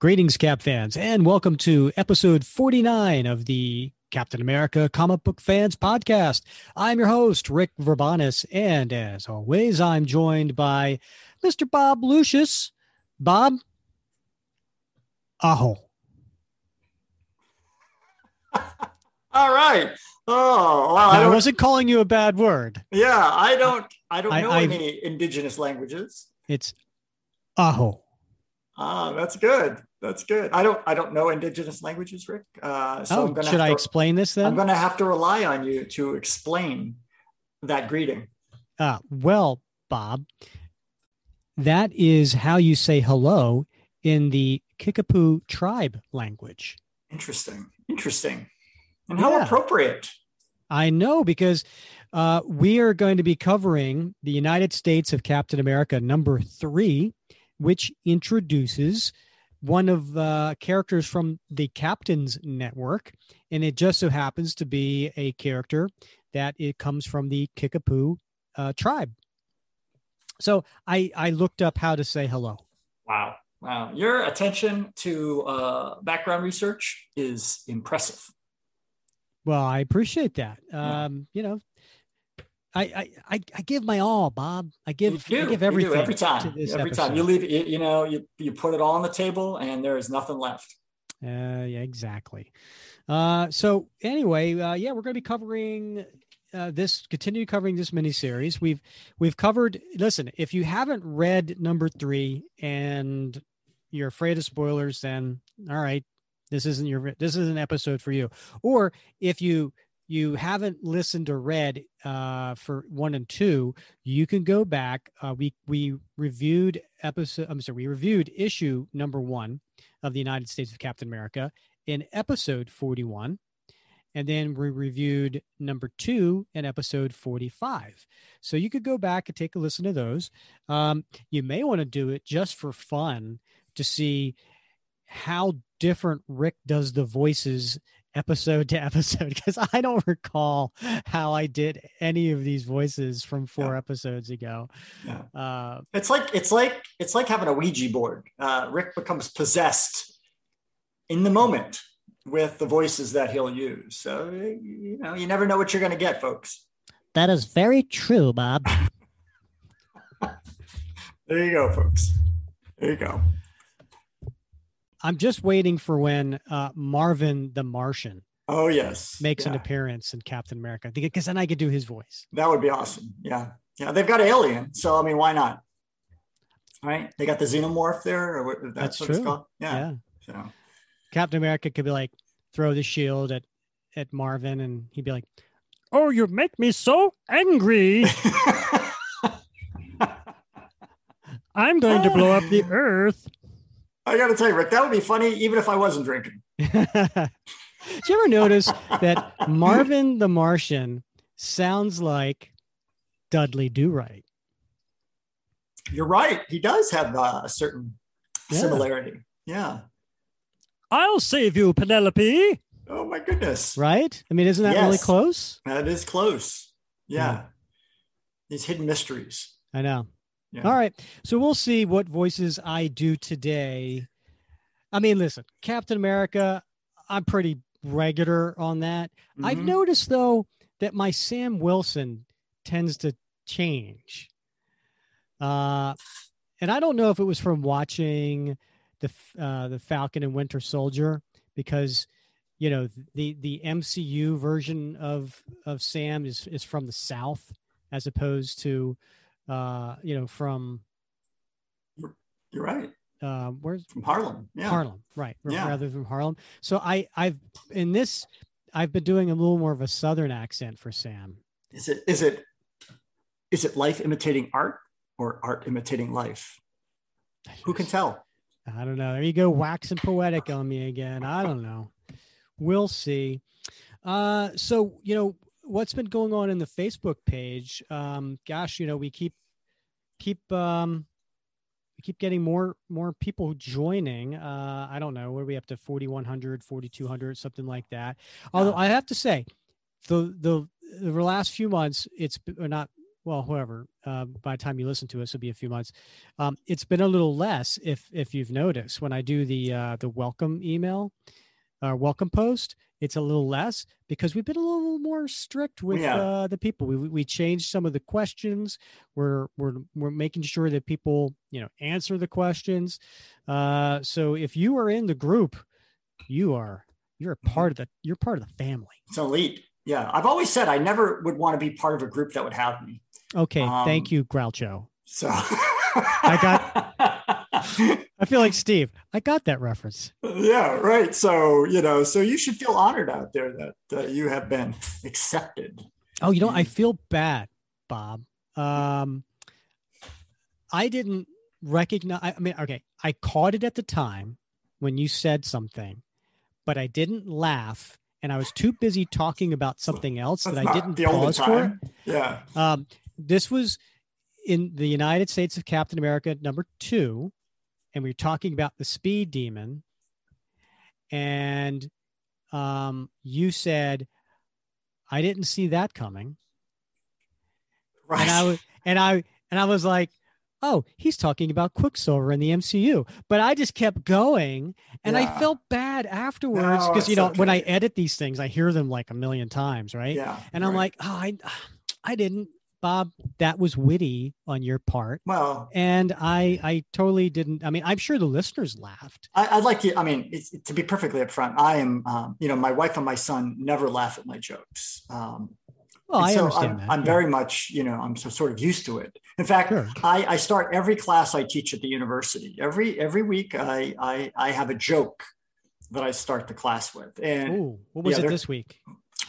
Greetings, Cap fans, and welcome to episode 49 of the Captain America Comic Book Fans Podcast. I'm your host, Rick Verbanis, and as always, I'm joined by Mr. Bob Lucius. Bob, aho. All right. Oh, well, I, I wasn't calling you a bad word. Yeah, I don't. I don't I- know I- any indigenous languages. It's aho. Ah, that's good. That's good. I don't. I don't know indigenous languages, Rick. Uh, so oh, I'm gonna should have I to, explain this then? I'm going to have to rely on you to explain that greeting. Ah, well, Bob, that is how you say hello in the Kickapoo tribe language. Interesting. Interesting. And how Yeah. appropriate. I know because uh, we are going to be covering the United States of Captain America number three, which introduces one of the characters from the Captain's Network, and it just so happens to be a character that it comes from the Kickapoo uh, tribe. So I I looked up how to say hello. Wow. Wow. Your attention to uh, background research is impressive. Well, I appreciate that. Yeah. Um, you know, I, I I give my all, Bob. I give I give You do everything every time. Every episode. time you leave, you, you know, you, you put it all on the table and there is nothing left. Uh, yeah, exactly. Uh, so anyway, uh, yeah, we're going to be covering uh, this, continue covering this miniseries. We've we've covered. Listen, if you haven't read number three and you're afraid of spoilers, then all right, this isn't your this is an episode for you. Or if you you haven't listened or read uh, for one and two, you can go back. Uh, we we reviewed episode. I'm sorry, we reviewed issue number one of the United States of Captain America in episode 41. And then we reviewed number two in episode 45. So you could go back and take a listen to those. Um, you may want to do it just for fun to see how different Rick does the voices episode to episode because I don't recall how I did any of these voices from four Yeah. episodes ago. Yeah. Uh, It's like it's like it's like having a Ouija board. Uh, Rick becomes possessed in the moment with the voices that he'll use. So you know, you never know what you're going to get, folks. that is very true, Bob. There you go, folks. There you go. I'm just waiting for when uh, Marvin the Martian Oh yes, makes an appearance in Captain America because then I could do his voice. That would be awesome. Yeah, yeah. They've got Alien, so I mean, why not? Right? They got the xenomorph there, or what, that's, That's what true. it's called. Yeah. Yeah. So Captain America could be like throw the shield at at Marvin, and he'd be like, "Oh, you make me so angry! I'm going to blow up the Earth." I got to tell you, Rick, that would be funny, even if I wasn't drinking. Did you ever notice that Marvin the Martian sounds like Dudley Do Right? You're right. He does have uh, a certain Yeah. similarity. Yeah. I'll save you, Penelope. Oh my goodness. Right? I mean, isn't that really close? That is close. Yeah. Yeah. These hidden mysteries. I know. Yeah. All right. So we'll see what voices I do today. I mean, listen, Captain America, I'm pretty regular on that. I've Mhm. noticed, though, that my Sam Wilson tends to change. Uh, and I don't know if it was from watching the uh, the Falcon and Winter Soldier because you know the the MCU version of of Sam is is from the South as opposed to uh, you know from You're right. uh, where's From Harlem. Yeah. Harlem, right? Yeah. Rather than Harlem. So I I've in this I've been doing a little more of a Southern accent for Sam. Is it is it is it life imitating art or art imitating life? Who can tell? I don't know. There you go, waxing poetic on me again. I don't know. We'll see. Uh, so you know what's been going on in the Facebook page? Um, gosh, you know we keep keep um, we keep getting more more people joining. Uh, I don't know. What are we up to? 4,100, 4,200, something like that. Although. I have to say, the the the last few months, it's or not well, whoever, uh, by the time you listen to us, it'll be a few months. Um, it's been a little less, if if you've noticed, when I do the uh, the welcome email, uh, welcome post, it's a little less because we've been a little more strict with Yeah. uh, the people. We we changed some of the questions. We're we're we're making sure that people you know answer the questions. Uh, so if you are in the group, you are you're a Mm-hmm. part of the you're part of the family. It's elite. Yeah. I've always said I never would want to be part of a group that would have me. Okay, thank Um, you, Groucho. So I got- I feel like Steve. I got that reference. yeah, right. So, you know, so you should feel honored out there that uh, you have been accepted. Oh, you know, I feel bad, Bob. Um, I didn't recognize. I mean, okay, I caught it at the time when you said something, but I didn't laugh, and I was too busy talking about something else that I didn't pause for Yeah. Um, this was in the United States of Captain America number two, and we were talking about the speed demon. And um, you said, I didn't see that coming. Right. And I was and I and I was like, oh, he's talking about Quicksilver in the MCU. But I just kept going and I felt bad afterwards No, because you it's know, when I edit these things, I hear them like a million times, right? yeah. And I'm right. like, oh, I, I didn't, Bob. That was witty on your part, well, and I, I totally didn't. I mean, I'm sure the listeners laughed. I, I'd like to, I mean, it's, to be perfectly upfront, I am, um, you know, my wife and my son never laugh at my jokes. Um, Well, I so understand I'm, that. I'm yeah. very much, you know, I'm so sort of used to it. In fact, Sure. I, I start every class I teach at the university. Every every week, I I, I have a joke that I start the class with. And Ooh, what was yeah, it this week?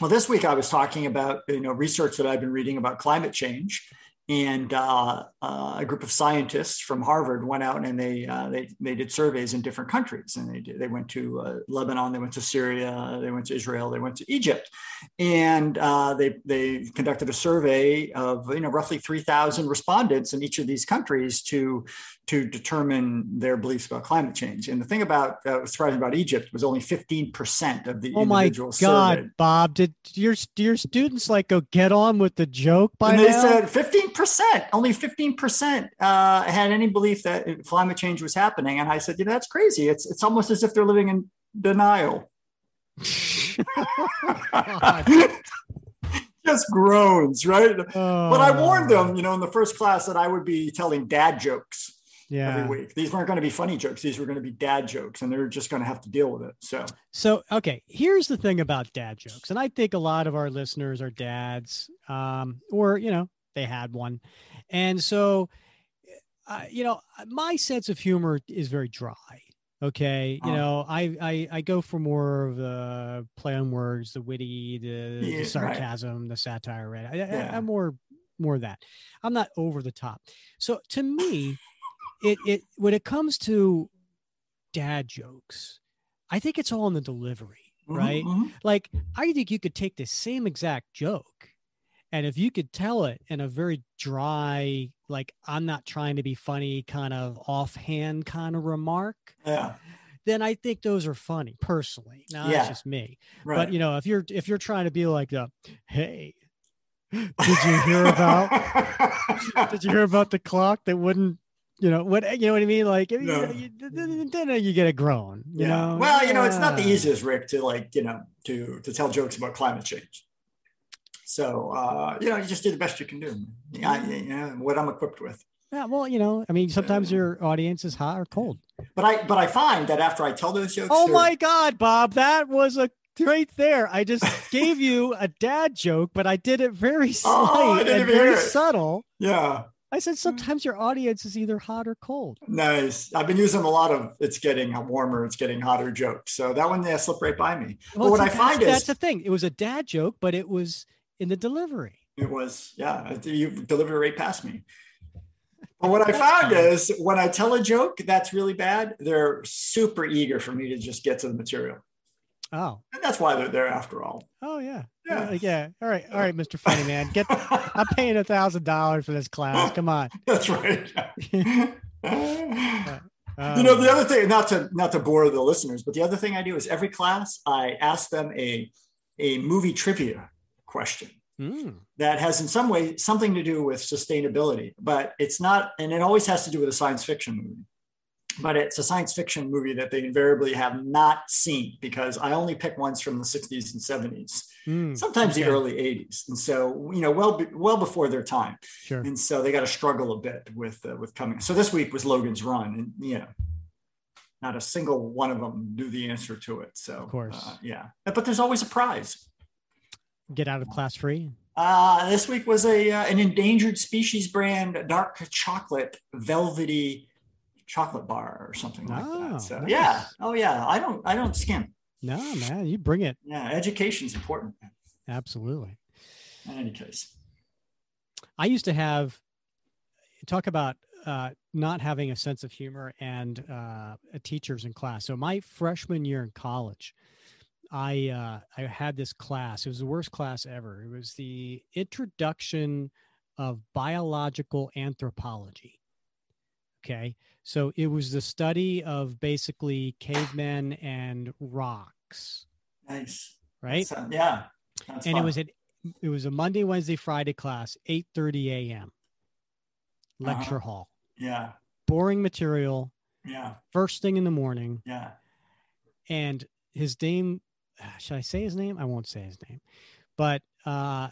Well, this week I was talking about you know research that I've been reading about climate change, and uh, uh, a group of scientists from Harvard went out and they uh, they they did surveys in different countries, and they did, they went to uh, Lebanon, they went to Syria, they went to Israel, they went to Egypt, and uh, they they conducted a survey of you know roughly three thousand respondents in each of these countries to to determine their beliefs about climate change. And the thing about uh, was surprising about Egypt was only fifteen percent of the Oh my God, surveyed. Bob! Did your your students like go get on with the joke by and they now? said 15%, only 15% uh, had any belief that climate change was happening. And I said, you know, that's crazy. It's, it's almost as if they're living in denial. Just groans, right? But I warned Oh, them, you know, in the first class that I would be telling dad jokes Yeah. every week. These weren't going to be funny jokes. These were going to be dad jokes, and they're just going to have to deal with it. So, So, okay, here's the thing about dad jokes. And I think a lot of our listeners are dads, um, or, you know, they had one. And so, uh, you know, my sense of humor is very dry. Okay. You Oh. know, I, I, I go for more of the play on words, the witty, the, Yeah, the right. sarcasm, the satire, right? I, Yeah. I'm more, more of that. I'm not over the top. So to me, it, it, when it comes to dad jokes, I think it's all in the delivery, mhm, right? mhm. Like, I think you could take the same exact joke, and if you could tell it in a very dry, like, I'm not trying to be funny, kind of offhand kind of remark, Yeah. then I think those are funny personally. Now, Yeah. that's just me. Right. But, you know, if you're, if you're trying to be like, the, hey, did you hear about, did you hear about the clock that wouldn't, you know what you know what I mean? Like, you No. you, then then you get a groan. You yeah. know? well, you know, it's not the easiest, Rick, to like, you know, to to tell jokes about climate change. So, uh, you know, you just do the best you can do. Yeah, you know, what I'm equipped with. Yeah, well, you know, I mean, sometimes your audience is hot or cold. But I, but I find that after I tell those jokes, Oh my God, Bob, that was a right there. I just gave you a dad joke, but I did it very Oh, slight didn't and very it. subtle. yeah, I said hmm. sometimes your audience is either hot or cold. nice. I've been using a lot of "it's getting warmer, it's getting hotter" jokes. So that one, yeah, slipped right by me. Well, what see, I that's, find is- that's the thing. It was a dad joke, but it was in the delivery. It was, yeah, you delivered right past me. But what I found is when I tell a joke that's really bad, they're super eager for me to just get to the material. Oh, And that's why they're there after all. oh yeah, Yeah. Yeah. All right, all right, Mister Funny Man, get. I'm paying a thousand dollars for this class. Come on. That's right. you Um, know, the other thing, not to not to bore the listeners, but the other thing I do is every class I ask them a a movie trivia question. Mm. that has in some way something to do with sustainability, but it's not, and it always has to do with a science fiction movie. But it's a science fiction movie that they invariably have not seen because I only pick ones from the 60s and 70s, Mm. sometimes Okay. the early 80s, and so you know, well, well before their time, Sure. and so they got to struggle a bit with uh, with coming. So this week was Logan's Run, and you know, not a single one of them knew the answer to it. So Of course. uh, yeah, but there's always a prize. Get out of class free. Uh, this week was a uh, an endangered species brand dark chocolate velvety chocolate bar or something like Oh, that. So nice. yeah, oh yeah, I don't I don't skim. No, man, you bring it. Yeah, education's important. Absolutely. In any case, I used to have talk about uh, not having a sense of humor and uh, teachers in class. So my freshman year in college, I uh, I had this class. It was the worst class ever. It was the introduction of biological anthropology. Okay, so it was the study of basically cavemen and rocks, nice. right? So, yeah, and it was at it was a Monday, Wednesday, Friday class, eight thirty a.m. Lecture Uh-huh. hall, yeah, boring material, yeah, first thing in the morning, yeah. and his name. ah, Should I say his name? I won't say his name, but uh,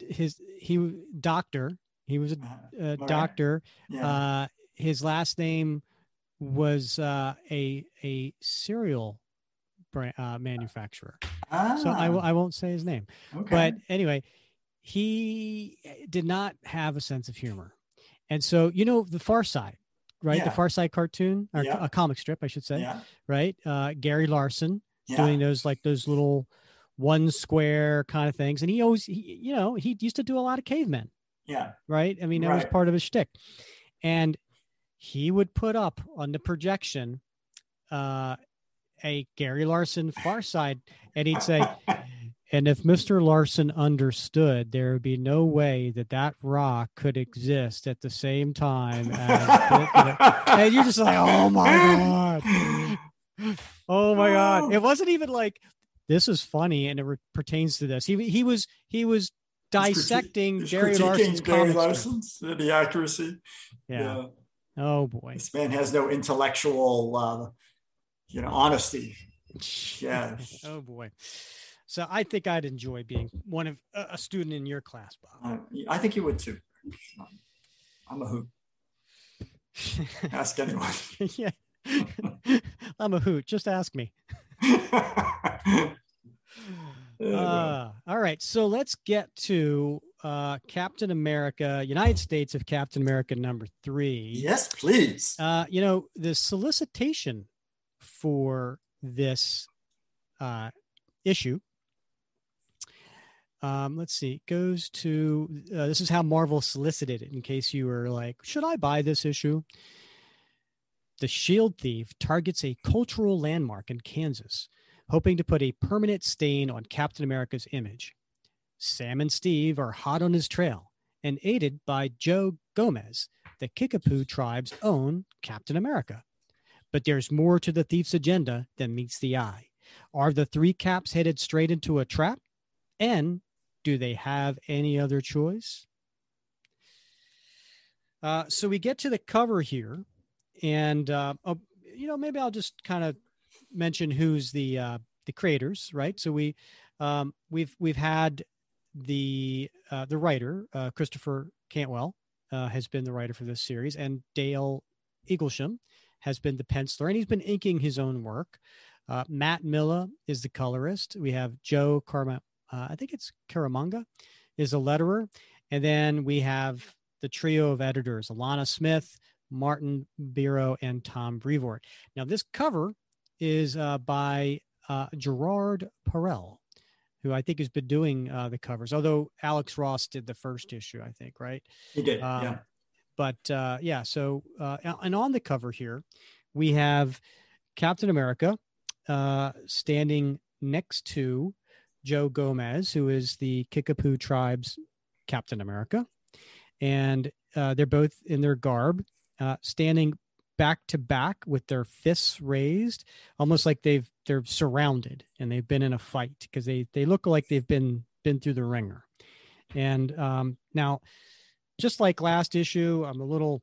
his he doctor. He was a, Uh, a doctor. yeah. Uh, his last name was uh, a a cereal brand, uh, manufacturer. So I, Ah, will- I won't say his name. okay. but anyway he did not have a sense of humor. And so you know the far side right? The far side cartoon or Yeah. a comic strip i should say yeah, right? Uh gary larson yeah, doing those like those little one square kind of things. And he always he, you know he used to do a lot of cavemen. Yeah, right? I mean that was part of his shtick. And he would put up on the projection uh a gary larson far side and he'd say and if Mr. Larson understood, there would be no way that that rock could exist at the same time as. and you're just like, oh my God. Oh my God. It wasn't even like, this is funny and it re- pertains to this. He, he was, he was dissecting Gary Larson's Gary. Larson's the accuracy. Yeah. Oh boy. This man has no intellectual, uh, you know, honesty. Yeah. oh boy. So I think I'd enjoy being one of a a student in your class, Bob. Uh, I think you would too. I'm a hoot. Ask anyone. yeah. I'm a hoot. Just ask me. Uh, all right. So let's get to uh, Captain America, United States of Captain America number three. yes, please. Uh, you know, the solicitation for this uh, issue. Um, let's see, goes to uh, this is how Marvel solicited it in case you were like, should I buy this issue? The Shield Thief targets a cultural landmark in Kansas, hoping to put a permanent stain on Captain America's image. Sam and Steve are hot on his trail and aided by Joe Gomez, the Kickapoo tribe's own Captain America. But there's more to the thief's agenda than meets the eye. Are the three caps headed straight into a trap? And do they have any other choice? Uh, so we get to the cover here, and uh, uh, you know maybe I'll just kind of mention who's the uh, the creators, right? So we um, we've we've had the uh, the writer uh, Christopher Cantwell uh, has been the writer for this series, and Dale Eaglesham has been the penciler, and he's been inking his own work. Uh, Matt Milla is the colorist. We have Joe Karma, uh, I think it's Karamanga, is a letterer, and then we have the trio of editors: Alana Smith, Martin Biro, and Tom Brevoort. Now, this cover is uh, by Gerard Perel, who I think has been doing uh, the covers. Although Alex Ross did the first issue, I think, right? He did. Um, yeah. But uh, yeah, so uh, and on the cover here, we have Captain America uh, standing next to Joe Gomez, who is the Kickapoo tribe's Captain America, and uh, they're both in their garb, uh, standing back to back with their fists raised, almost like they've they're surrounded and they've been in a fight because they they look like they've been been through the ringer. And um, now, just like last issue, I'm a little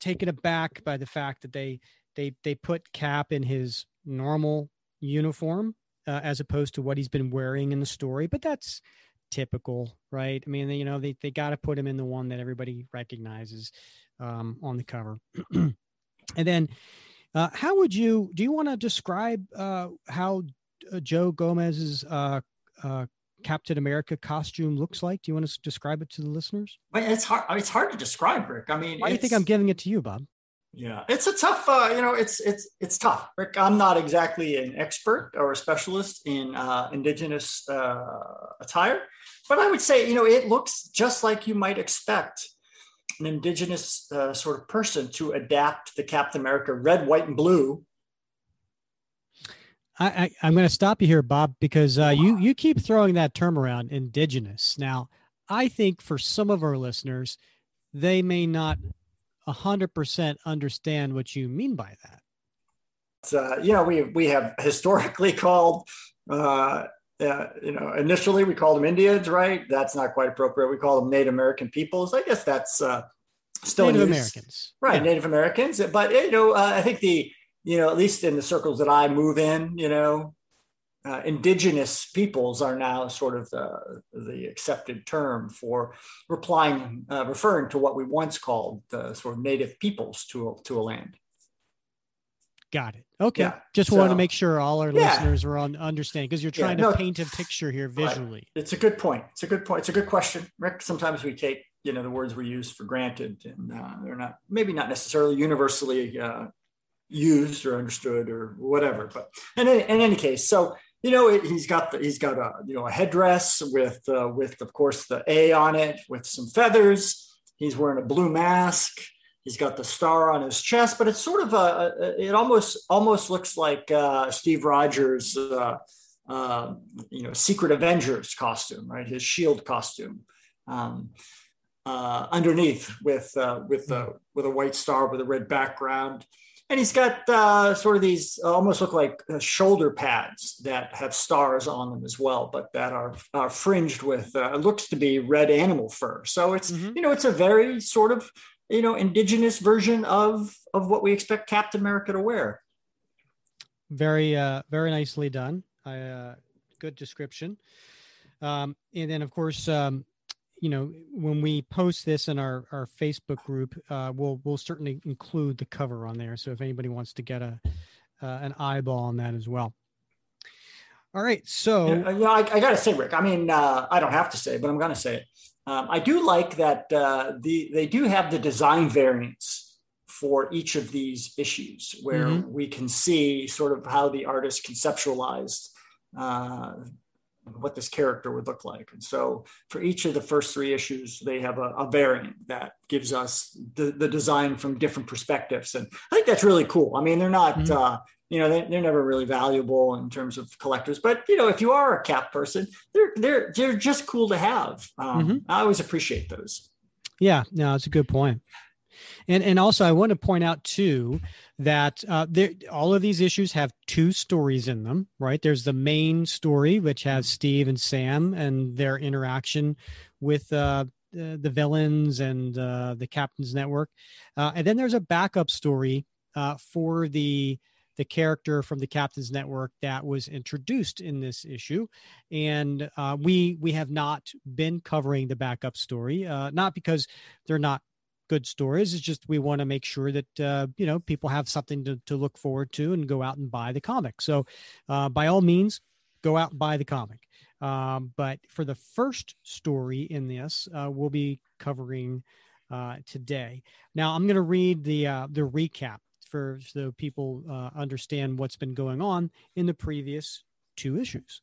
taken aback by the fact that they they they put Cap in his normal uniform uh, as opposed to what he's been wearing in the story. But that's typical, right? I mean, you know, they they got to put him in the one that everybody recognizes um, on the cover. and then, uh, how would you do? You want to describe uh, how uh, Joe Gomez's uh, uh, Captain America costume looks like? Do you want to describe it to the listeners? It's hard. It's hard to describe, Rick. I mean, why do you think I'm giving it to you, Bob? Yeah, it's a tough. Uh, you know, it's it's it's tough, Rick. I'm not exactly an expert or a specialist in uh, indigenous uh, attire, but I would say, you know, it looks just like you might expect an indigenous uh, sort of person to adapt the Captain America red, white, and blue I, I am going to stop you here, Bob, because uh, you you keep throwing that term around, indigenous. Now, I think for some of our listeners, they may not hundred percent understand what you mean by that. Uh, you know, we we have historically called, uh, uh, you know, initially we called them Indians, right? That's not quite appropriate. We call them Native American peoples. I guess that's uh, still Native Americans, right? Yeah. Native Americans, but you know, uh, I think the you know, at least in the circles that I move in, you know, uh, indigenous peoples are now sort of the, the accepted term for replying, uh, referring to what we once called the sort of native peoples to, to a land. Got it. Okay. Yeah. Just so, wanted to make sure all our yeah. listeners are on understanding because you're trying yeah, no, to paint a picture here visually. Right. It's a good point. It's a good point. It's a good question, Rick. Sometimes we take you know the words we use for granted, and uh, they're not maybe not necessarily universally uh, used or understood or whatever. But in, in any case, so you know he's got the, he's got a you know a headdress with uh, with of course the A on it with some feathers. He's wearing a blue mask. He's got the star on his chest, but it's sort of a, it almost almost looks like uh, Steve Rogers. Uh, uh, you know, Secret Avengers costume, right? His shield costume. Um, uh, underneath with uh, with a with a white star with a red background and he's got uh, sort of these uh, almost look like uh, shoulder pads that have stars on them as well, but that are, are fringed with uh, looks to be red animal fur. So it's mm-hmm. you know it's a very sort of you know indigenous version of of what we expect Captain America to wear. Very uh, very nicely done. I, Uh, good description. Um, and then of course um, you know when we post this in our our facebook group uh, we'll we'll certainly include the cover on there so if anybody wants to get a uh, an eyeball on that as well all right so yeah, I, I, gotta say rick i mean uh, i don't have to say but i'm gonna say it um, i do like that uh, the they do have the design variants for each of these issues where mm-hmm. we can see sort of how the artist conceptualized uh, what this character would look like. And so for each of the first three issues, they have a, a variant that gives us the, the design from different perspectives. And I think that's really cool. I mean, they're not, mm-hmm. uh, you know, they, are never really valuable in terms of collectors, but you know, if you are a cap person, they're, they're, they're just cool to have. Um, mm-hmm. I always appreciate those. Yeah, no, it's a good point. And and also I want to point out too that uh, there, all of these issues have two stories in them, right? There's the main story which has Steve and Sam and their interaction with uh, the, the villains and uh, the Captain's Network, uh, and then there's a backup story uh, for the the character from the Captain's Network that was introduced in this issue, and uh, we we have not been covering the backup story, uh, not because they're not good stories. It's just we want to make sure that uh, you know people have something to, to look forward to and go out and buy the comic. So uh, by all means, go out and buy the comic. Um, but for the first story in this, uh, we'll be covering uh, today. Now I'm going to read the uh, the recap for so people uh, understand what's been going on in the previous two issues.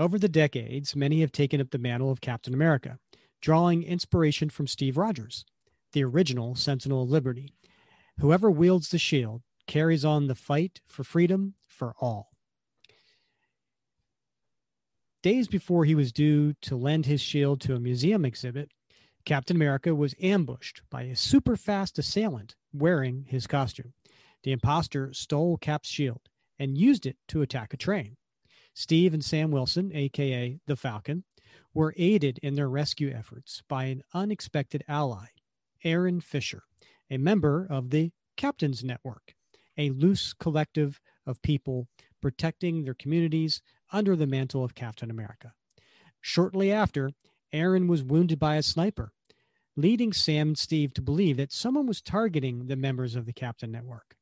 Over the decades, many have taken up the mantle of Captain America, drawing inspiration from Steve Rogers, the original Sentinel of Liberty. Whoever wields the shield carries on the fight for freedom for all. Days before he was due to lend his shield to a museum exhibit, Captain America was ambushed by a super fast assailant wearing his costume. The impostor stole Cap's shield and used it to attack a train. Steve and Sam Wilson, aka the Falcon, were aided in their rescue efforts by an unexpected ally, Aaron Fisher, a member of the Captain's Network, a loose collective of people protecting their communities under the mantle of Captain America. Shortly after, Aaron was wounded by a sniper, leading Sam and Steve to believe that someone was targeting the members of the Captain Network.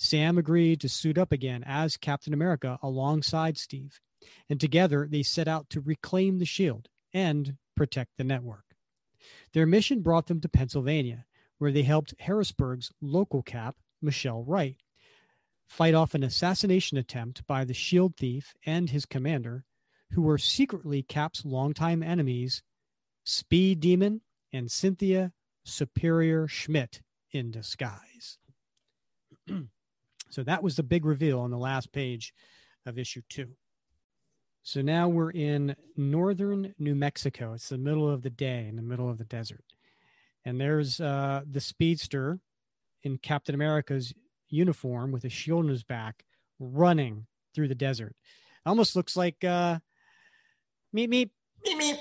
Sam agreed to suit up again as Captain America alongside Steve, and together they set out to reclaim the shield and protect the network. Their mission brought them to Pennsylvania, where they helped Harrisburg's local cap, Michelle Wright, fight off an assassination attempt by the shield thief and his commander, who were secretly Cap's longtime enemies, Speed Demon and Cynthia Superior Schmidt in disguise. So that was the big reveal on the last page of issue two. So now we're in northern New Mexico. It's the middle of the day in the middle of the desert. And there's uh, the speedster in Captain America's uniform with a shield on his back running through the desert. Almost looks like uh, meep meep. Meep meep.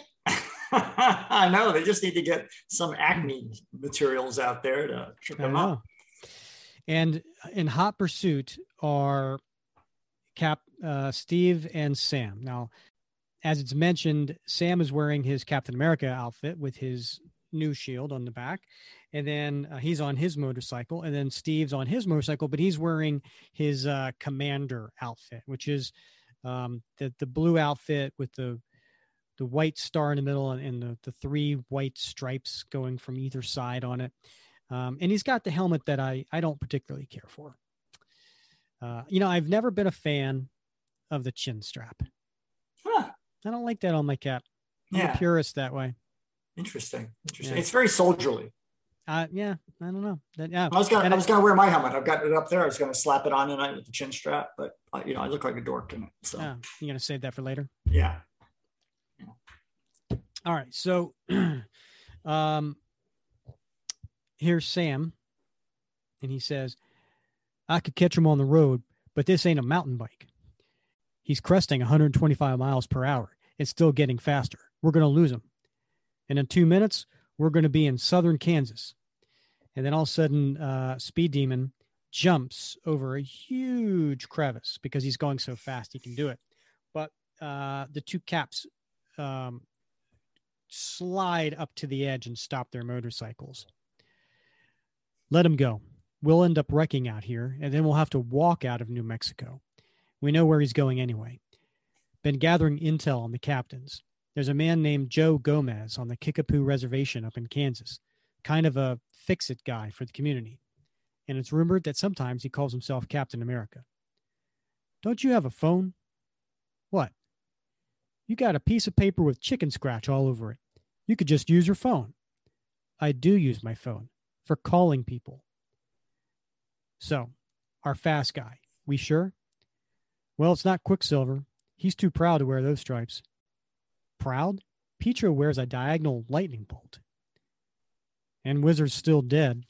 I know. They just need to get some Acme materials out there to trip them up. And in hot pursuit are Cap, uh, Steve, and Sam. Now, as it's mentioned, Sam is wearing his Captain America outfit with his new shield on the back. And then uh, he's on his motorcycle. And then Steve's on his motorcycle, but he's wearing his uh, commander outfit, which is um, the, the blue outfit with the the white star in the middle and, and the, the three white stripes going from either side on it. Um, and he's got the helmet that I, I don't particularly care for. Uh, you know, I've never been a fan of the chin strap. Huh. I don't like that on my cap. I'm yeah. a purist that way. Interesting. Interesting. Yeah. It's very soldierly. Uh, yeah, I don't know. That, yeah, I was gonna, I was gonna wear my helmet. I've got it up there. I was gonna slap it on tonight with the chin strap, but uh, you know, I look like a dork in it. So, yeah, you gonna save that for later? Yeah. yeah. All right. So, um, here's Sam, and he says, I could catch him on the road, but this ain't a mountain bike. He's cresting 125 miles per hour. It's still getting faster. We're going to lose him. And in two minutes, we're going to be in southern Kansas. And then all of a sudden, uh, Speed Demon jumps over a huge crevice because he's going so fast he can do it. But uh, the two caps um, slide up to the edge and stop their motorcycles. Let him go. We'll end up wrecking out here, and then we'll have to walk out of New Mexico. We know where he's going anyway. Been gathering intel on the captains. There's a man named Joe Gomez on the Kickapoo Reservation up in Kansas, kind of a fix it guy for the community. And it's rumored that sometimes he calls himself Captain America. Don't you have a phone? What? You got a piece of paper with chicken scratch all over it. You could just use your phone. I do use my phone for calling people. So, our fast guy, we sure? Well, it's not Quicksilver. He's too proud to wear those stripes. Proud? Pietro wears a diagonal lightning bolt. And Whizzer's still dead.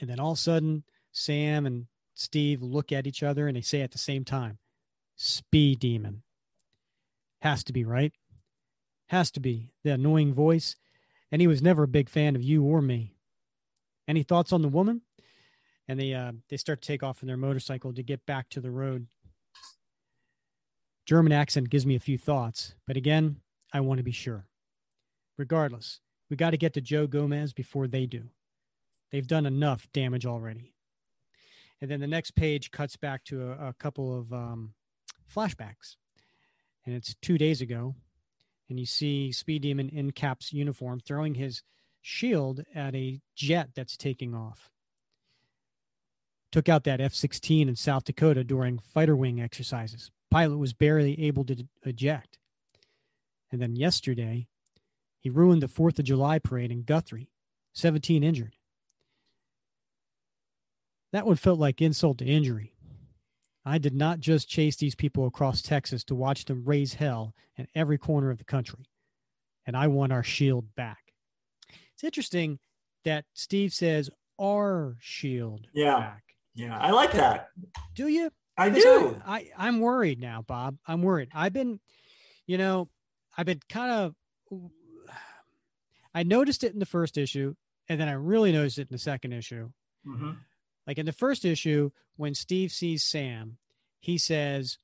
And then all of a sudden, Sam and Steve look at each other and they say at the same time, Speed Demon. Has to be, right? Has to be. The annoying voice. And he was never a big fan of you or me. Any thoughts on the woman? And they uh, they start to take off in their motorcycle to get back to the road. German accent gives me a few thoughts, but again, I want to be sure. Regardless, we got to get to Joe Gomez before they do. They've done enough damage already. And then the next page cuts back to a, a couple of um, flashbacks. And it's two days ago. And you see Speed Demon in Cap's uniform throwing his shield at a jet that's taking off. Took out that F 16 in South Dakota during fighter wing exercises. Pilot was barely able to eject. And then yesterday, he ruined the 4th of July parade in Guthrie, 17 injured. That one felt like insult to injury. I did not just chase these people across Texas to watch them raise hell in every corner of the country. And I want our shield back. It's interesting that Steve says our shield yeah. back. Yeah, I like that. Do you? I do. I, I am worried now, Bob. I'm worried. I've been, you know, I've been kind of. I noticed it in the first issue, and then I really noticed it in the second issue. Mm-hmm. Like in the first issue, when Steve sees Sam, he says,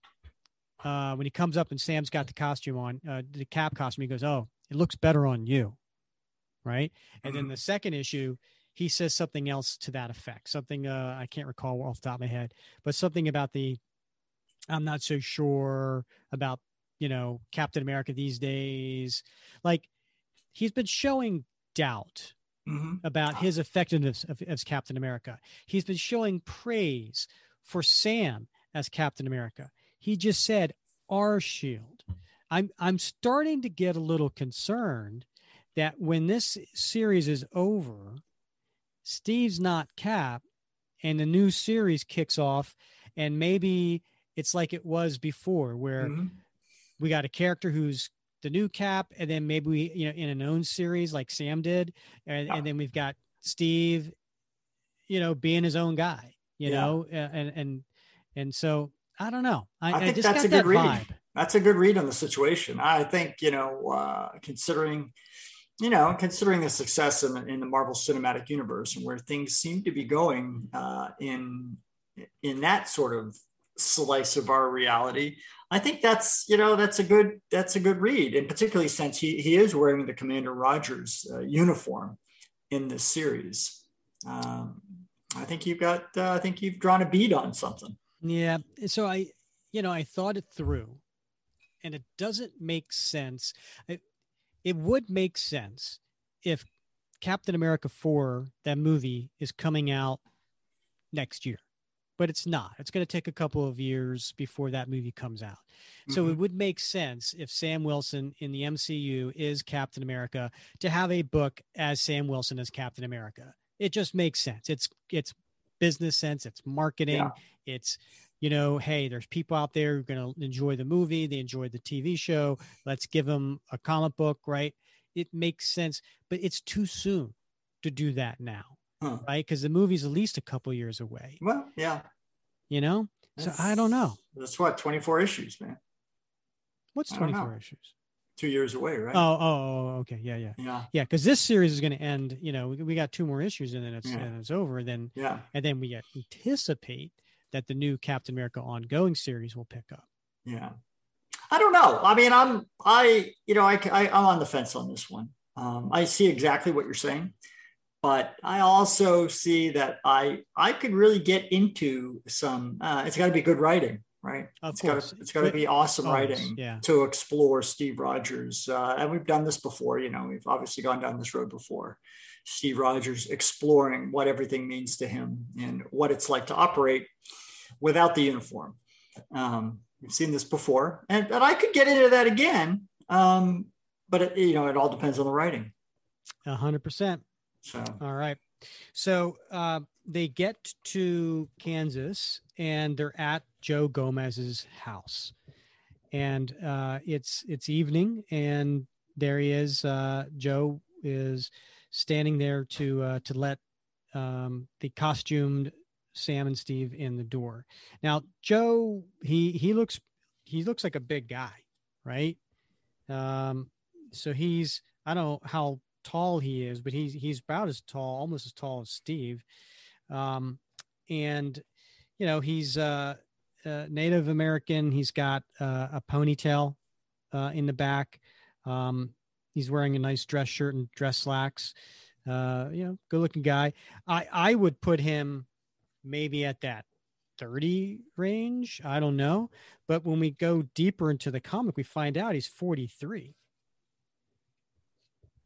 uh, when he comes up and Sam's got the costume on, uh, the cap costume, he goes, "Oh, it looks better on you," right? And Mm-hmm. then the second issue, he says something else to that effect. Something uh, I can't recall off the top of my head, but something about the I'm not so sure about you know Captain America these days. Like he's been showing doubt Mm-hmm. about his effectiveness of, as Captain America. He's been showing praise for Sam as Captain America. He just said our shield. I'm I'm starting to get a little concerned that when this series is over, Steve's not Cap and the new series kicks off and maybe it's like it was before where Mm-hmm. we got a character who's the new cap and then maybe we you know in an own series like sam did and, Yeah. and then we've got steve you know being his own guy you Yeah. know and and and so i don't know i, I I think just that's a good that read. vibe That's a good read on the situation. I think you know, uh, considering you know, considering the success in the, in the Marvel Cinematic Universe and where things seem to be going uh, in in that sort of slice of our reality, I think that's you know that's a good that's a good read, and particularly since he he is wearing the Commander Rogers uh, uniform in this series. Um, I think you've got uh, I think you've drawn a bead on something. yeah so i you know i thought it through and it doesn't make sense it, it would make sense if captain america 4 that movie is coming out next year but it's not. It's going to take a couple of years before that movie comes out. So it Mhm. would make sense if sam wilson in the mcu is captain america to have a book as sam wilson as captain america. It just makes sense. It's it's business sense. It's marketing. Yeah. it's you know hey there's people out there who are going to enjoy the movie they enjoy the tv show let's give them a comic book right it makes sense but it's too soon to do that now Huh. right because the movie's at least a couple years away Well, yeah. you know so i don't know That's what 24 issues, man. what's 24 issues Two years away, right? oh oh, oh, oh okay yeah yeah yeah, yeah because this series is going to end you know we, we got two more issues and then it's Yeah. and it's over then yeah. and then we anticipate that the new captain america ongoing series will pick up Yeah. I don't know. I mean, I'm, I, you know, I, I, I'm on the fence on this one. Um, I see exactly what you're saying, but I also see that I, I could really get into some, uh, it's got to be good writing, right? Of it's course. Gotta, it's got to be awesome Always, writing yeah. to explore Steve Rogers. Uh, and we've done this before, you know, we've obviously gone down this road before. Steve Rogers exploring what everything means to him and what it's like to operate without the uniform. Um, we've seen this before, and, and I could get into that again. Um, but it, you know, it all depends on the writing. A hundred percent So All right. So uh, they get to Kansas and they're at Joe Gomez's house, and uh, it's it's evening, and there he is. Uh, Joe is standing there to uh, to let um, the costumed Sam and Steve in the door. Now Joe, he he looks he looks like a big guy, right? Um, so he's I don't know how tall he is, but he's he's about as tall, almost as tall as Steve. Um, and you know he's uh, uh, Native American. He's got uh, a ponytail uh, in the back. Um, he's wearing a nice dress shirt and dress slacks. Uh, you know, good looking guy. I I would put him maybe at that 30 range. I don't know. But when we go deeper into the comic, we find out he's 43.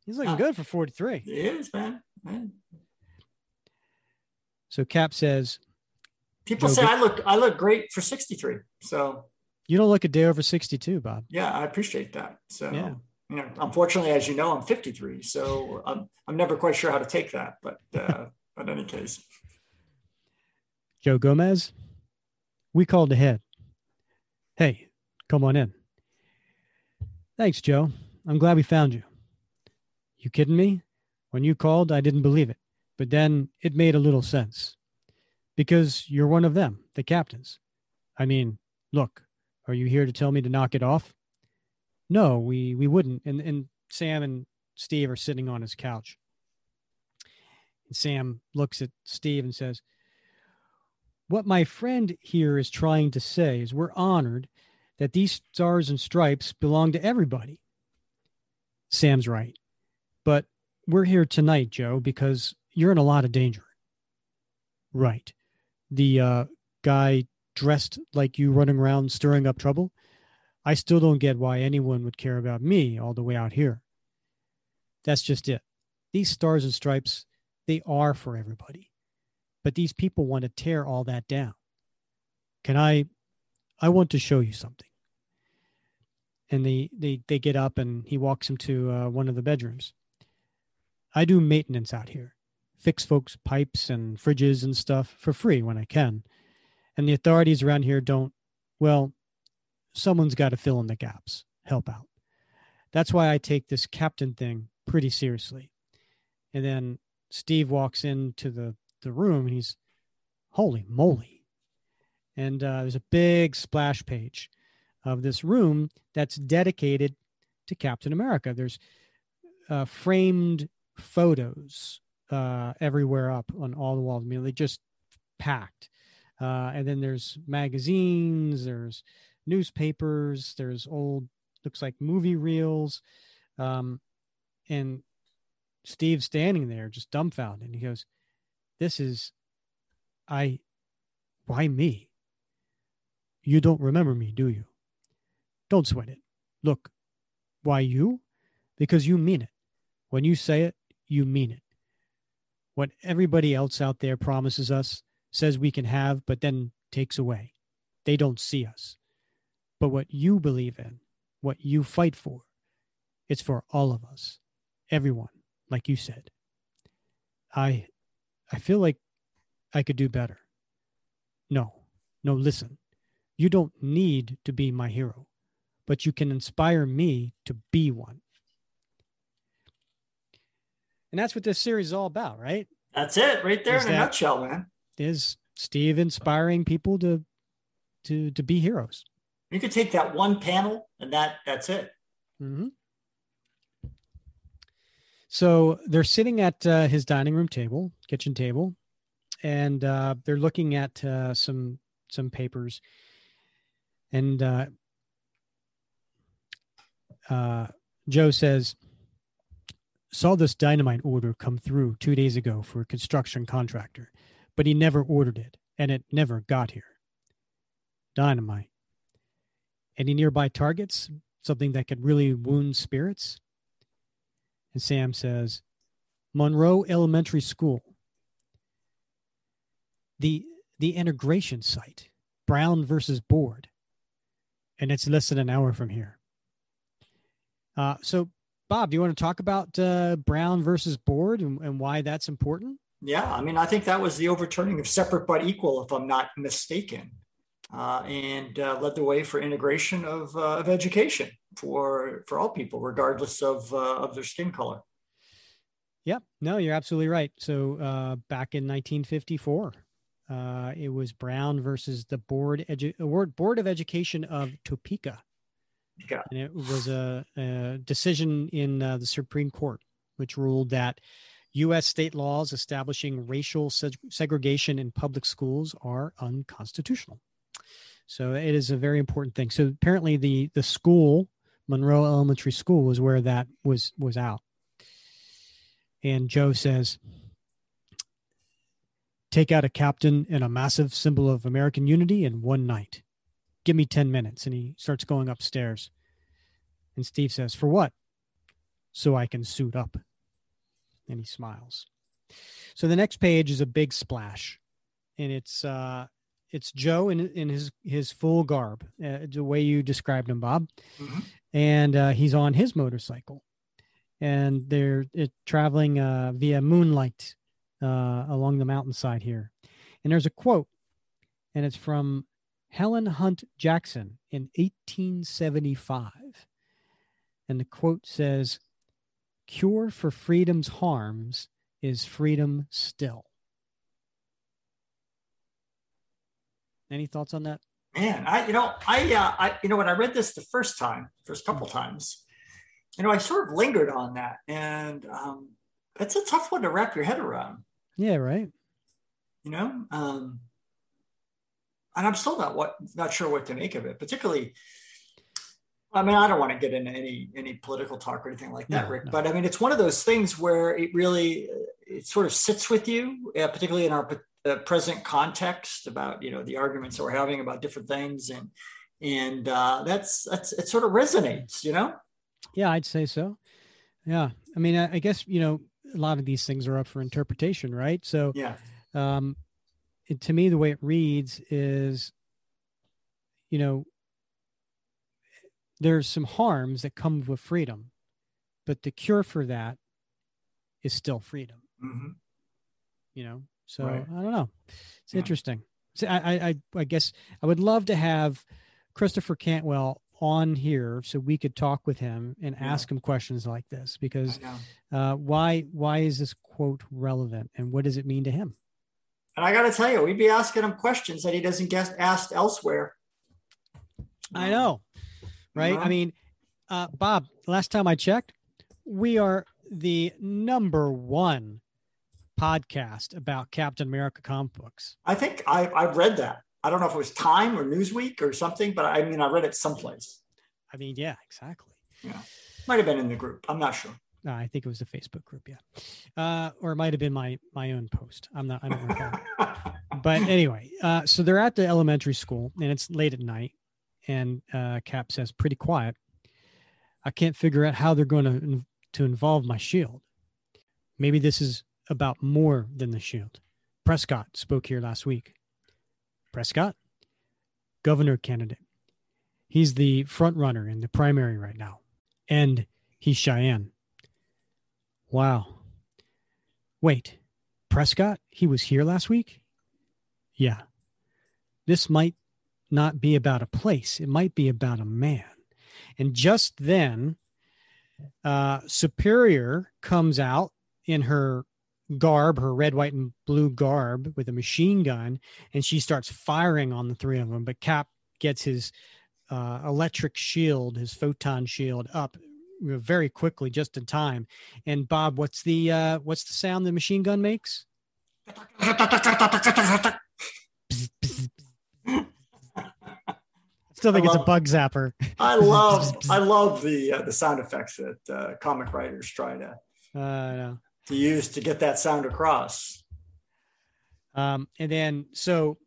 He's looking Ah. good for 43. it is, man. man. So Cap says, People Joe, say I look I look great for 63. So You don't look a day over 62, Bob. yeah, I appreciate that. So Yeah. you know, unfortunately, as you know, I'm 53, so I'm I'm never quite sure how to take that. But uh, in any case, Joe Gomez, we called ahead. Hey, come on in. Thanks, Joe. I'm glad we found you. You kidding me? When you called, I didn't believe it, but then it made a little sense because you're one of them, the captains. I mean, look, are you here to tell me to knock it off? No, we we wouldn't. And and Sam and Steve are sitting on his couch. And Sam looks at Steve and says, "What my friend here is trying to say is we're honored that these stars and stripes belong to everybody." Sam's right. But we're here tonight, Joe, because you're in a lot of danger. Right. The uh, guy dressed like you running around stirring up trouble. I still don't get why anyone would care about me all the way out here. That's just it. These stars and stripes, they are for everybody. But these people want to tear all that down. Can I I want to show you something. And they they they get up and he walks them to uh, one of the bedrooms. I do maintenance out here. Fix folks pipes and fridges and stuff for free when I can. And the authorities around here don't well, someone's got to fill in the gaps, help out. That's why I take this captain thing pretty seriously. And then Steve walks into the, the room and he's, holy moly. And uh, there's a big splash page of this room that's dedicated to Captain America. There's uh, framed photos uh, everywhere up on all the walls. I mean, they just packed. Uh, and then there's magazines, there's newspapers. There's old, looks like movie reels. Um, and Steve's standing there just dumbfounded. And he goes, This is, I, why me? You don't remember me, do you? Don't sweat it. Look, why you? Because you mean it. When you say it, you mean it. What everybody else out there promises us, says we can have, but then takes away. They don't see us but what you believe in, what you fight for, it's for all of us, everyone, like you said. I I feel like I could do better. No. No, listen. You don't need to be my hero, but you can inspire me to be one. And that's what this series is all about, right? That's it, right there is in a nutshell, man. Is Steve inspiring people to to to be heroes? You could take that one panel and that that's it. Mm-hmm. So they're sitting at uh, his dining room table, kitchen table, and uh, they're looking at uh, some some papers. And uh, uh, Joe says, "Saw this dynamite order come through two days ago for a construction contractor, but he never ordered it, and it never got here. Dynamite. Any nearby targets? Something that could really wound spirits? And Sam says, Monroe Elementary School. The the integration site, Brown versus Board. And it's less than an hour from here. Uh, so, Bob, do you want to talk about uh, Brown versus Board and, and why that's important? Yeah, I mean, I think that was the overturning of separate but equal, if I'm not mistaken uh, and uh, led the way for integration of, uh, of education for, for all people, regardless of, uh, of their skin color. Yep. No, you're absolutely right. So uh, back in 1954, uh, it was Brown versus the Board, Edu- Board of Education of Topeka. Yeah. And it was a, a decision in the Supreme Court, which ruled that U.S. state laws establishing racial segregation in public schools are unconstitutional. So it is a very important thing. So apparently the the school, Monroe Elementary School, was where that was was out. And Joe says, take out a captain and a massive symbol of American unity in one night. Give me 10 minutes. And he starts going upstairs. And Steve says, For what? So I can suit up. And he smiles. So the next page is a big splash. And it's uh it's Joe in in his his full garb, uh, the way you described him, Bob. Mm-hmm. And uh, he's on his motorcycle, and they're it, traveling uh, via moonlight uh, along the mountainside here. And there's a quote, and it's from Helen Hunt Jackson in 1875. And the quote says, Cure for freedom's harms is freedom still. Any thoughts on that? Man, I you know I uh, I you know when I read this the first time, first couple times, you know I sort of lingered on that, and um, it's a tough one to wrap your head around. Yeah, right. You know, um, and I'm still not what not sure what to make of it, particularly. I mean, I don't want to get into any any political talk or anything like that, No, Rick. no. But I mean, it's one of those things where it really it sort of sits with you, uh, particularly in our uh, present context about you know the arguments that we're having about different things, and and uh, that's that's it sort of resonates, you know. Yeah, I'd say so. Yeah. I mean, I, I guess, you know, a lot of these things are up for interpretation, right? So, Yeah, um, it, to me, the way it reads is, you know, there's some harms that come with freedom, but the cure for that is still freedom, hmm you know? So Right. I don't know. It's Yeah. interesting. So I, I, I, guess I would love to have Christopher Cantwell on here so we could talk with him and Yeah. ask him questions like this because uh, why why is this quote relevant and what does it mean to him? And I got to tell you, we'd be asking him questions that he doesn't get asked elsewhere. I know, right? know? I mean, uh, Bob, last time I checked, we are the number one podcast about Captain America comic books. I think I, I've read that. I don't know if it was Time or Newsweek or something, but I mean, I read it someplace. I mean, yeah, exactly. Yeah. Might have been in the group. I'm not sure. Uh, I think it was the Facebook group, yeah, uh, or it might have been my my own post. I'm not. I don't recall. but anyway, uh, so they're at the elementary school and it's late at night, and uh, Cap says, "Pretty quiet. I can't figure out how they're going to to involve my shield. Maybe this is about more than the shield." Prescott spoke here last week. Prescott, governor candidate. He's the front runner in the primary right now, and he's Cheyenne. Wow. Wait, Prescott? He was here last week? Yeah. This might not be about a place, it might be about a man. And just then, uh, Superior comes out in her garb, her red, white, and blue garb with a machine gun, and she starts firing on the three of them. But Cap gets his uh, electric shield, his photon shield, up very quickly, just in time. And Bob, what's the uh, what's the sound the machine gun makes? I still think I it's a bug zapper. I love I love the uh, the sound effects that uh, comic writers try to Uh, no. To use to get that sound across. Um, and then so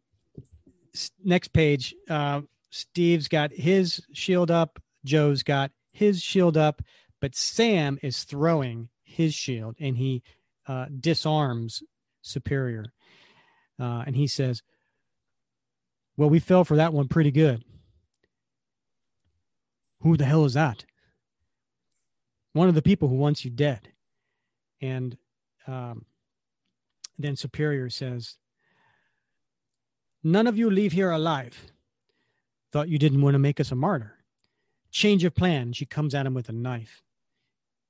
next page, uh, Steve's got his shield up, Joe's got his shield up, but Sam is throwing his shield and he uh, disarms Superior. Uh, and he says, Well, we fell for that one pretty good. Who the hell is that? One of the people who wants you dead. And um, then Superior says, None of you leave here alive. Thought you didn't want to make us a martyr. Change of plan. She comes at him with a knife.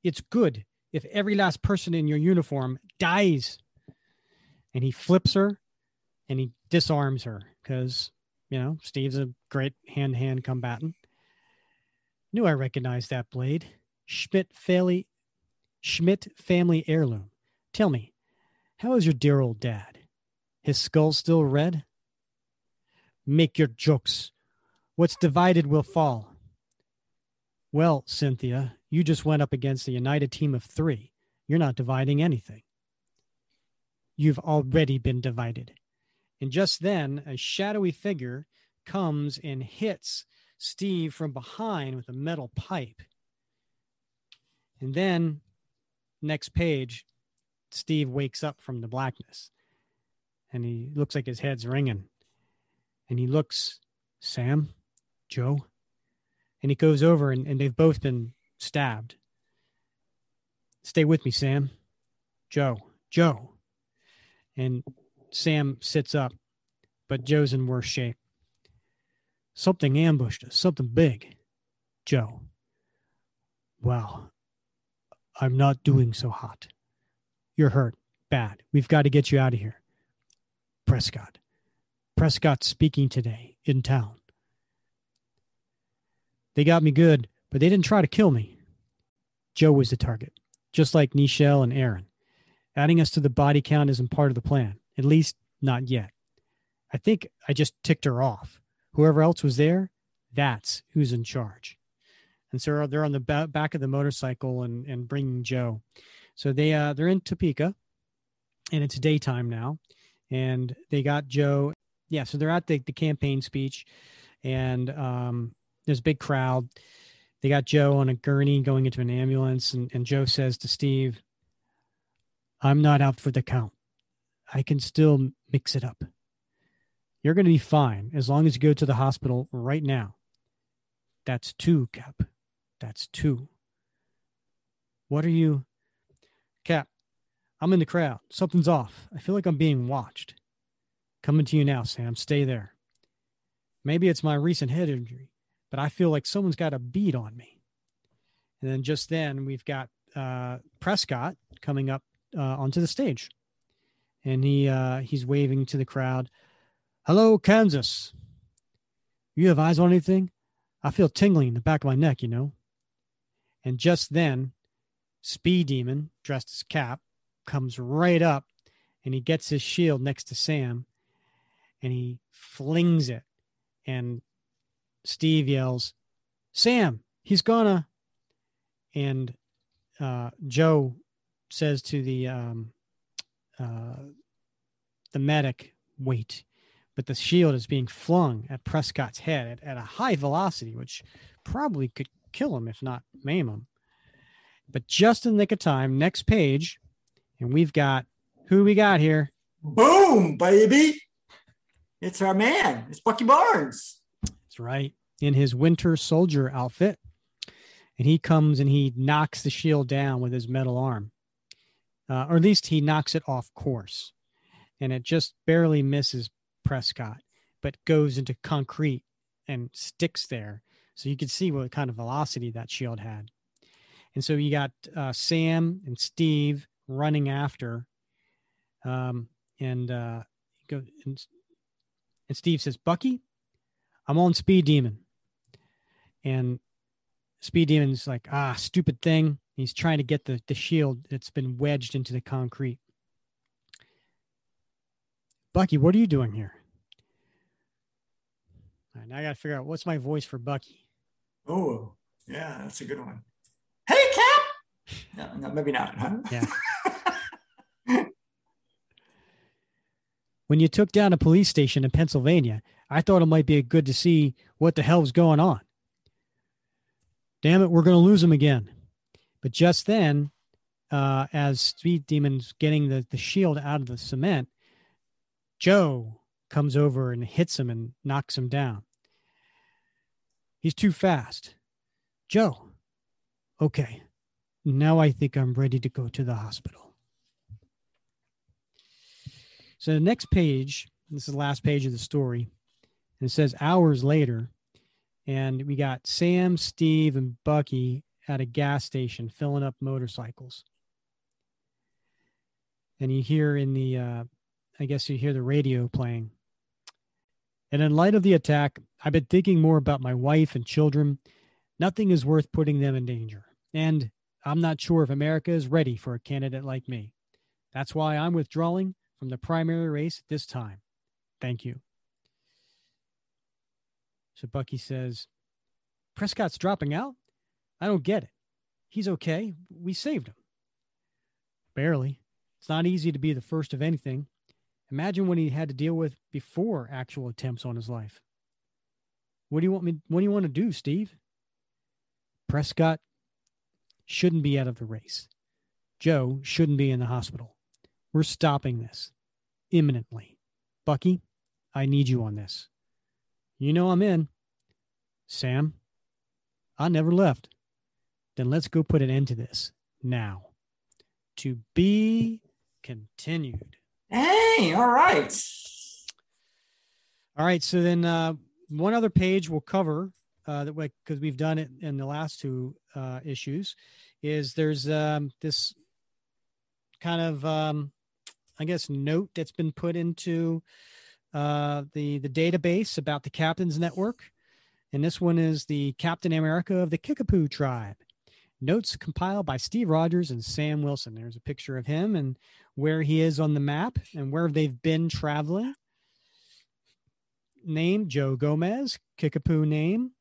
It's good if every last person in your uniform dies. And he flips her and he disarms her because, you know, Steve's a great hand to hand combatant. Knew I recognized that blade. Schmidt family, Schmidt family heirloom. Tell me, how is your dear old dad? His skull still red? Make your jokes. What's divided will fall. Well, Cynthia, you just went up against a united team of three. You're not dividing anything. You've already been divided. And just then, a shadowy figure comes and hits Steve from behind with a metal pipe. And then, next page, Steve wakes up from the blackness and he looks like his head's ringing. And he looks, Sam, Joe, and he goes over and, and they've both been stabbed. Stay with me, Sam. Joe, Joe. And Sam sits up, but Joe's in worse shape. Something ambushed us, something big. Joe. Well, I'm not hmm. doing so hot. You're hurt. Bad. We've got to get you out of here. Prescott. Prescott speaking today in town. They got me good, but they didn't try to kill me. Joe was the target, just like Nichelle and Aaron. Adding us to the body count isn't part of the plan, at least not yet. I think I just ticked her off. Whoever else was there, that's who's in charge. And so they're on the back of the motorcycle and, and bringing Joe. So they uh, they're in Topeka, and it's daytime now, and they got Joe. Yeah, so they're at the, the campaign speech, and um, there's a big crowd. They got Joe on a gurney going into an ambulance, and, and Joe says to Steve, I'm not out for the count. I can still mix it up. You're going to be fine as long as you go to the hospital right now. That's two, Cap. That's two. What are you? Cap, I'm in the crowd. Something's off. I feel like I'm being watched. Coming to you now, Sam. Stay there. Maybe it's my recent head injury but I feel like someone's got a bead on me. And then just then we've got uh, Prescott coming up uh, onto the stage, and he uh, he's waving to the crowd. Hello, Kansas. You have eyes on anything? I feel tingling in the back of my neck, you know. And just then, Speed Demon, dressed as Cap, comes right up and he gets his shield next to Sam and he flings it. And Steve yells, Sam, he's gonna. And uh, Joe says to the um, uh, the medic, wait. But the shield is being flung at Prescott's head at, at a high velocity, which probably could kill him, if not maim him. But just in the nick of time, next page, and we've got who we got here. Boom, baby. It's our man. It's Bucky Barnes. That's right. In his winter soldier outfit. And he comes and he knocks the shield down with his metal arm. Uh, or at least he knocks it off course. And it just barely misses Prescott, but goes into concrete and sticks there. So you can see what kind of velocity that shield had. And so you got uh, Sam and Steve running after. Um, and, uh, go, and, and Steve says, Bucky, I'm on Speed Demon. And Speed Demon's like, ah, stupid thing. He's trying to get the, the shield that's been wedged into the concrete. Bucky, what are you doing here? All right, now I got to figure out what's my voice for Bucky. Oh, yeah, that's a good one. Hey, Cap. No, no maybe not. Huh? Yeah. when you took down a police station in Pennsylvania, I thought it might be good to see what the hell was going on. Damn it, we're going to lose him again. But just then, uh, as Speed Demon's getting the, the shield out of the cement, Joe comes over and hits him and knocks him down. He's too fast. Joe, okay, now I think I'm ready to go to the hospital. So the next page, this is the last page of the story, and it says hours later, and we got Sam, Steve, and Bucky at a gas station filling up motorcycles. And you hear in the, uh, I guess you hear the radio playing. And in light of the attack, I've been thinking more about my wife and children. Nothing is worth putting them in danger. And I'm not sure if America is ready for a candidate like me. That's why I'm withdrawing from the primary race this time. Thank you. So Bucky says, Prescott's dropping out? I don't get it. He's okay. We saved him. Barely. It's not easy to be the first of anything. Imagine what he had to deal with before actual attempts on his life. What do you want me what do you want to do, Steve? Prescott shouldn't be out of the race. Joe shouldn't be in the hospital. We're stopping this imminently. Bucky, I need you on this. You know I'm in. Sam? I never left. Then let's go put an end to this now. To be continued. Hey, all right. All right. So then uh, one other page we'll cover uh, that way because we've done it in the last two uh, issues is there's um, this kind of um, I guess note that's been put into uh, the the database about the Captain's Network, and this one is the Captain America of the Kickapoo tribe. Notes compiled by Steve Rogers and Sam Wilson. There's a picture of him and where he is on the map and where they've been traveling. Name Joe Gomez, Kickapoo name.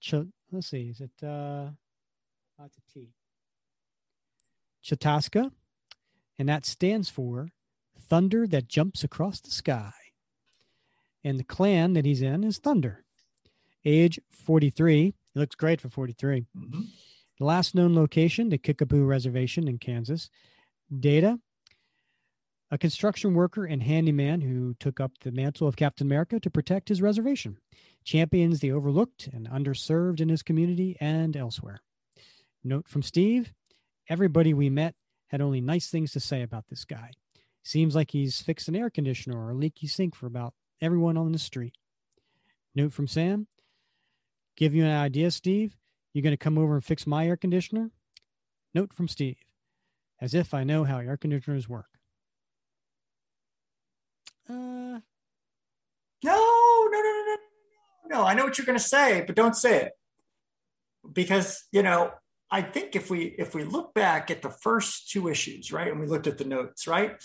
Ch- let's see, is it uh that's a T. Chataska, and that stands for Thunder that jumps across the sky. And the clan that he's in is Thunder. Age 43. He looks great for 43. Mm-hmm. The last known location, the Kickapoo Reservation in Kansas. Data, a construction worker and handyman who took up the mantle of Captain America to protect his reservation, champions the overlooked and underserved in his community and elsewhere. Note from Steve everybody we met had only nice things to say about this guy. Seems like he's fixed an air conditioner or a leaky sink for about everyone on the street. Note from Sam give you an idea, Steve. You going to come over and fix my air conditioner? Note from Steve as if I know how air conditioners work. Uh, no, no, no, no, no, no. I know what you're going to say, but don't say it because you know. I think if we if we look back at the first two issues, right, and we looked at the notes, right,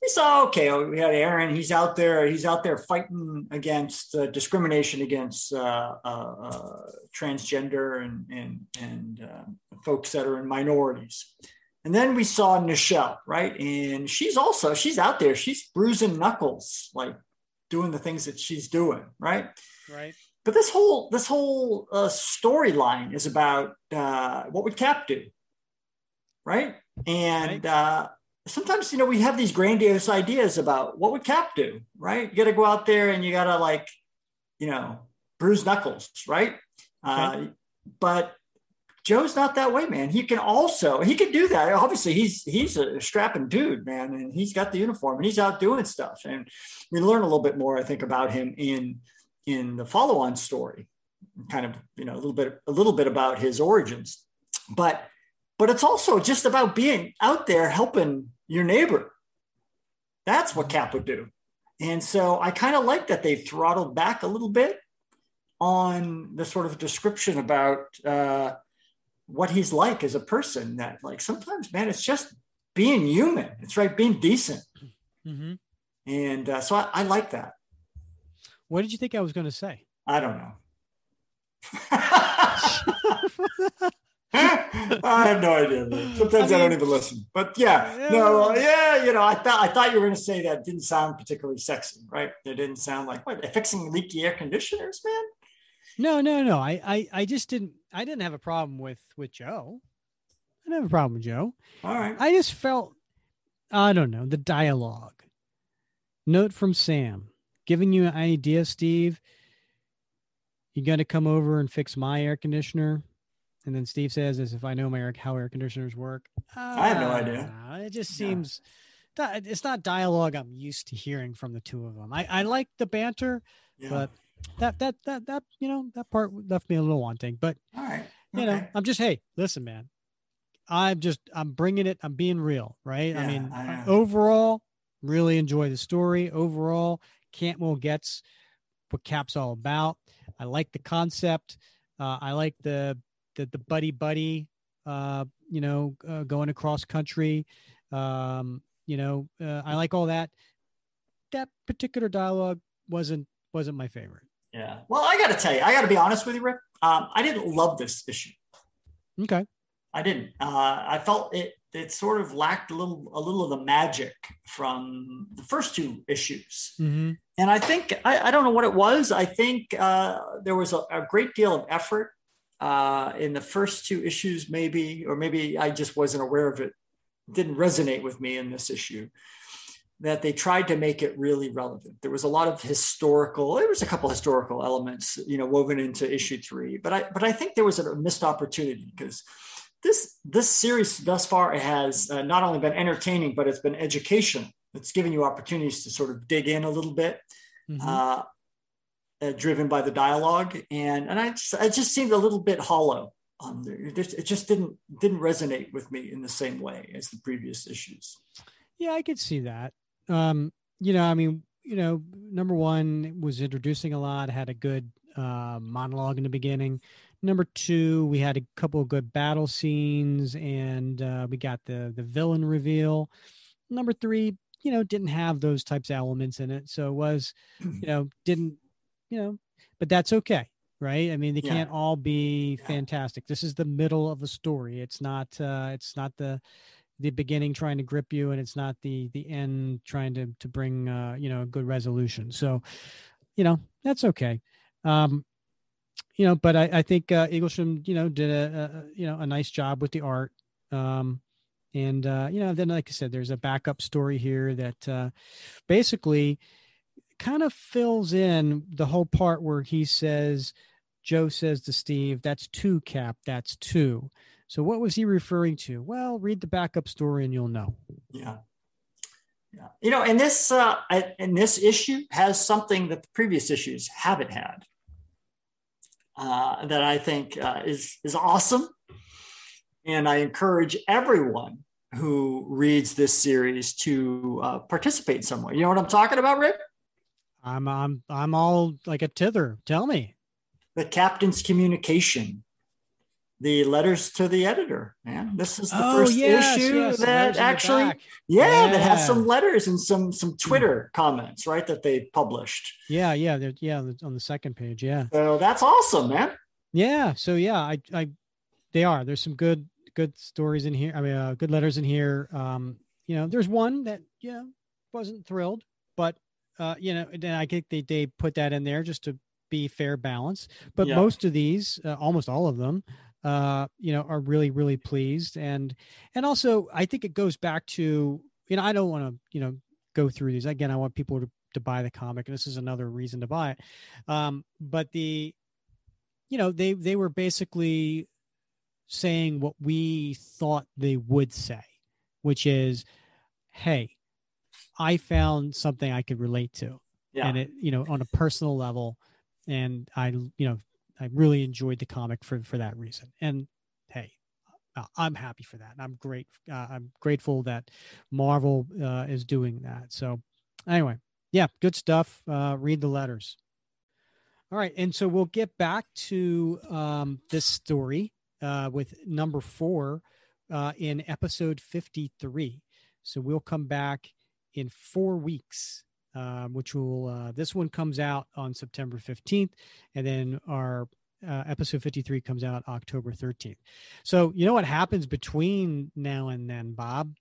we saw okay, we had Aaron. He's out there. He's out there fighting against uh, discrimination against uh, uh, uh transgender and and and uh, folks that are in minorities. And then we saw Nichelle, right? And she's also, she's out there, she's bruising knuckles, like doing the things that she's doing, right? Right. But this whole this whole uh, storyline is about uh, what would Cap do, right? And right. Sometimes you know we have these grandiose ideas about what would Cap do, right? You got to go out there and you got to like, you know, bruise knuckles, right? Uh, but Joe's not that way, man. He can also he can do that. Obviously, he's he's a strapping dude, man, and he's got the uniform and he's out doing stuff. And we learn a little bit more, I think, about him in in the follow-on story, kind of you know a little bit a little bit about his origins, but but it's also just about being out there helping your neighbor. That's what Cap would do. And so I kind of like that they've throttled back a little bit on the sort of description about. Uh, what he's like as a person that like sometimes man it's just being human it's right being decent mm-hmm. and uh, so I, I, like that what did you think i was going to say i don't know I have no idea. Man. Sometimes I, mean, I, don't even listen. But yeah, no, uh, yeah, you know, I thought I thought you were going to say that didn't sound particularly sexy, right? It didn't sound like what fixing leaky air conditioners, man. No, no, no. I, I, I just didn't. I didn't have a problem with with Joe. I didn't have a problem with Joe. All right. I just felt, I don't know, the dialogue. Note from Sam, giving you an idea, Steve. You got to come over and fix my air conditioner. And then Steve says, as if I know my air, how air conditioners work. Uh, I have no idea. It just seems yeah. it's not dialogue I'm used to hearing from the two of them. I, I like the banter, yeah. but that that that that you know that part left me a little wanting. But all right, okay. you know, I'm just hey, listen, man. I'm just I'm bringing it. I'm being real, right? Yeah, I mean, I overall, really enjoy the story. Overall, Cantwell gets what Cap's all about. I like the concept. Uh, I like the the the buddy buddy. Uh, you know, uh, going across country. Um, you know, uh, I like all that. That particular dialogue wasn't wasn't my favorite. Yeah. Well, I got to tell you, I got to be honest with you, Rick. Um, I didn't love this issue. Okay. I didn't. Uh, I felt it. It sort of lacked a little, a little of the magic from the first two issues. Mm-hmm. And I think I, I, don't know what it was. I think uh, there was a, a, great deal of effort uh, in the first two issues, maybe, or maybe I just wasn't aware of it. Didn't resonate with me in this issue. that they tried to make it really relevant. There was a lot of historical, there was a couple historical elements, you know, woven into issue three, but I but I think there was a missed opportunity because this this series thus far has uh, not only been entertaining, but it's been educational. It's given you opportunities to sort of dig in a little bit, mm-hmm. uh, uh, driven by the dialogue, and and I just, I just seemed a little bit hollow. Um, it just didn't didn't resonate with me in the same way as the previous issues. Yeah, I could see that um, you know, I mean, you know, number one was introducing a lot, had a good uh, monologue in the beginning. Number two, we had a couple of good battle scenes, and uh, we got the the villain reveal. Number three, you know, didn't have those types of elements in it, so it was, you know, didn't, you know, but that's okay, right? I mean, they yeah. can't all be yeah. fantastic. This is the middle of a story. It's not. uh It's not the the beginning trying to grip you and it's not the the end trying to to bring uh you know a good resolution so you know that's okay um you know but i i think uh eaglesham you know did a, a you know a nice job with the art um and uh you know then like i said there's a backup story here that uh basically kind of fills in the whole part where he says joe says to steve that's two cap that's two so what was he referring to? Well, read the backup story and you'll know. Yeah. Yeah. You know, and this uh and this issue has something that the previous issues haven't had. Uh, that I think uh, is is awesome, and I encourage everyone who reads this series to uh, participate in some way. You know what I'm talking about, Rick? I'm I'm I'm all like a tither. Tell me. The captain's communication. The letters to the editor man. This is the oh, first yes, issue yes, that actually yeah, yeah, that has some letters and some some twitter comments right that they published. Yeah yeah yeah on the second page yeah. So that's awesome man. Yeah so yeah i i they are. There's some good good stories in here i mean uh, good letters in here. Um you know there's one that yeah wasn't thrilled but uh you know and i think they they put that in there just to be fair balance but yeah. most of these uh, almost all of them uh, you know, are really, really pleased. And, and also I think it goes back to, you know, I don't want to, you know, go through these again. I want people to, to buy the comic and this is another reason to buy it. Um, but the, you know, they, they were basically saying what we thought they would say, which is, Hey, I found something I could relate to. Yeah. And it, you know, on a personal level, and I, you know, I really enjoyed the comic for for that reason. And hey, I'm happy for that. I'm great. Uh, I'm grateful that Marvel uh, is doing that. So anyway, yeah, good stuff. Uh, read the letters. All right, and so we'll get back to um, this story uh, with number four uh, in episode 53. So we'll come back in four weeks um, which will uh, this one comes out on September 15th, and then our uh, episode 53 comes out October 13th. So you know what happens between now and then, Bob?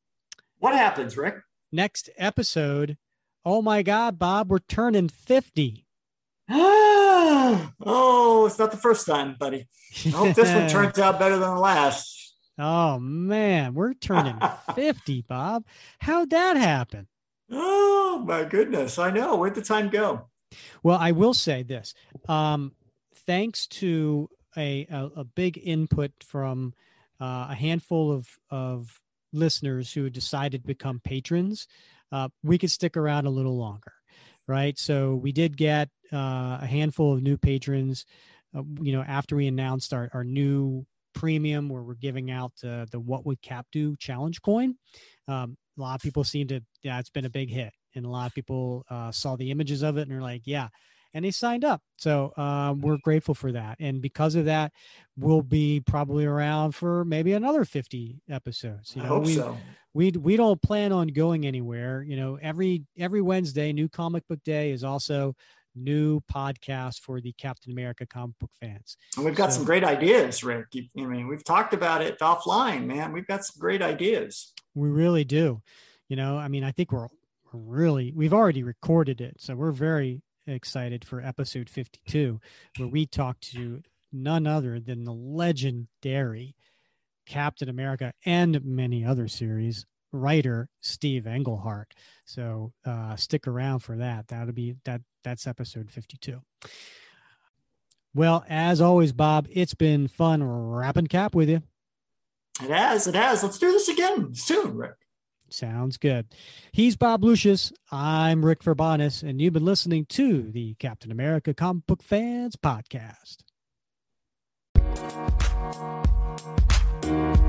What happens, Rick? Next episode. Oh my God, Bob, we're turning 50. oh, it's not the first time, buddy. I hope this one turns out better than the last. Oh man, we're turning 50, Bob. How'd that happen? Oh my goodness. I know. Where'd the time go? Well, I will say this. Um, thanks to a, a, a big input from uh, a handful of, of listeners who decided to become patrons, uh, we could stick around a little longer. Right. So we did get uh, a handful of new patrons, uh, you know, after we announced our, our new premium where we're giving out uh, the What Would Cap Do challenge coin. Um, a lot of people seem to yeah it's been a big hit and a lot of people uh, saw the images of it and are like yeah and they signed up so um, we're grateful for that and because of that we'll be probably around for maybe another 50 episodes you know I hope we, so. we we don't plan on going anywhere you know every every wednesday new comic book day is also new podcast for the Captain America comic book fans. And we've got so, some great ideas, Rick. I mean, we've talked about it offline, man. We've got some great ideas. We really do. You know, I mean, I think we're, we're really, we've already recorded it. So we're very excited for episode 52, where we talk to none other than the legendary Captain America and many other series, writer Steve Englehart. So uh, stick around for that. That'll be that. That's episode 52. Well, as always, Bob, it's been fun wrapping cap with you. It has. It has. Let's do this again soon, Rick. Sounds good. He's Bob Lucius. I'm Rick Verbanis, and you've been listening to the Captain America Comic Book Fans Podcast. Thank you.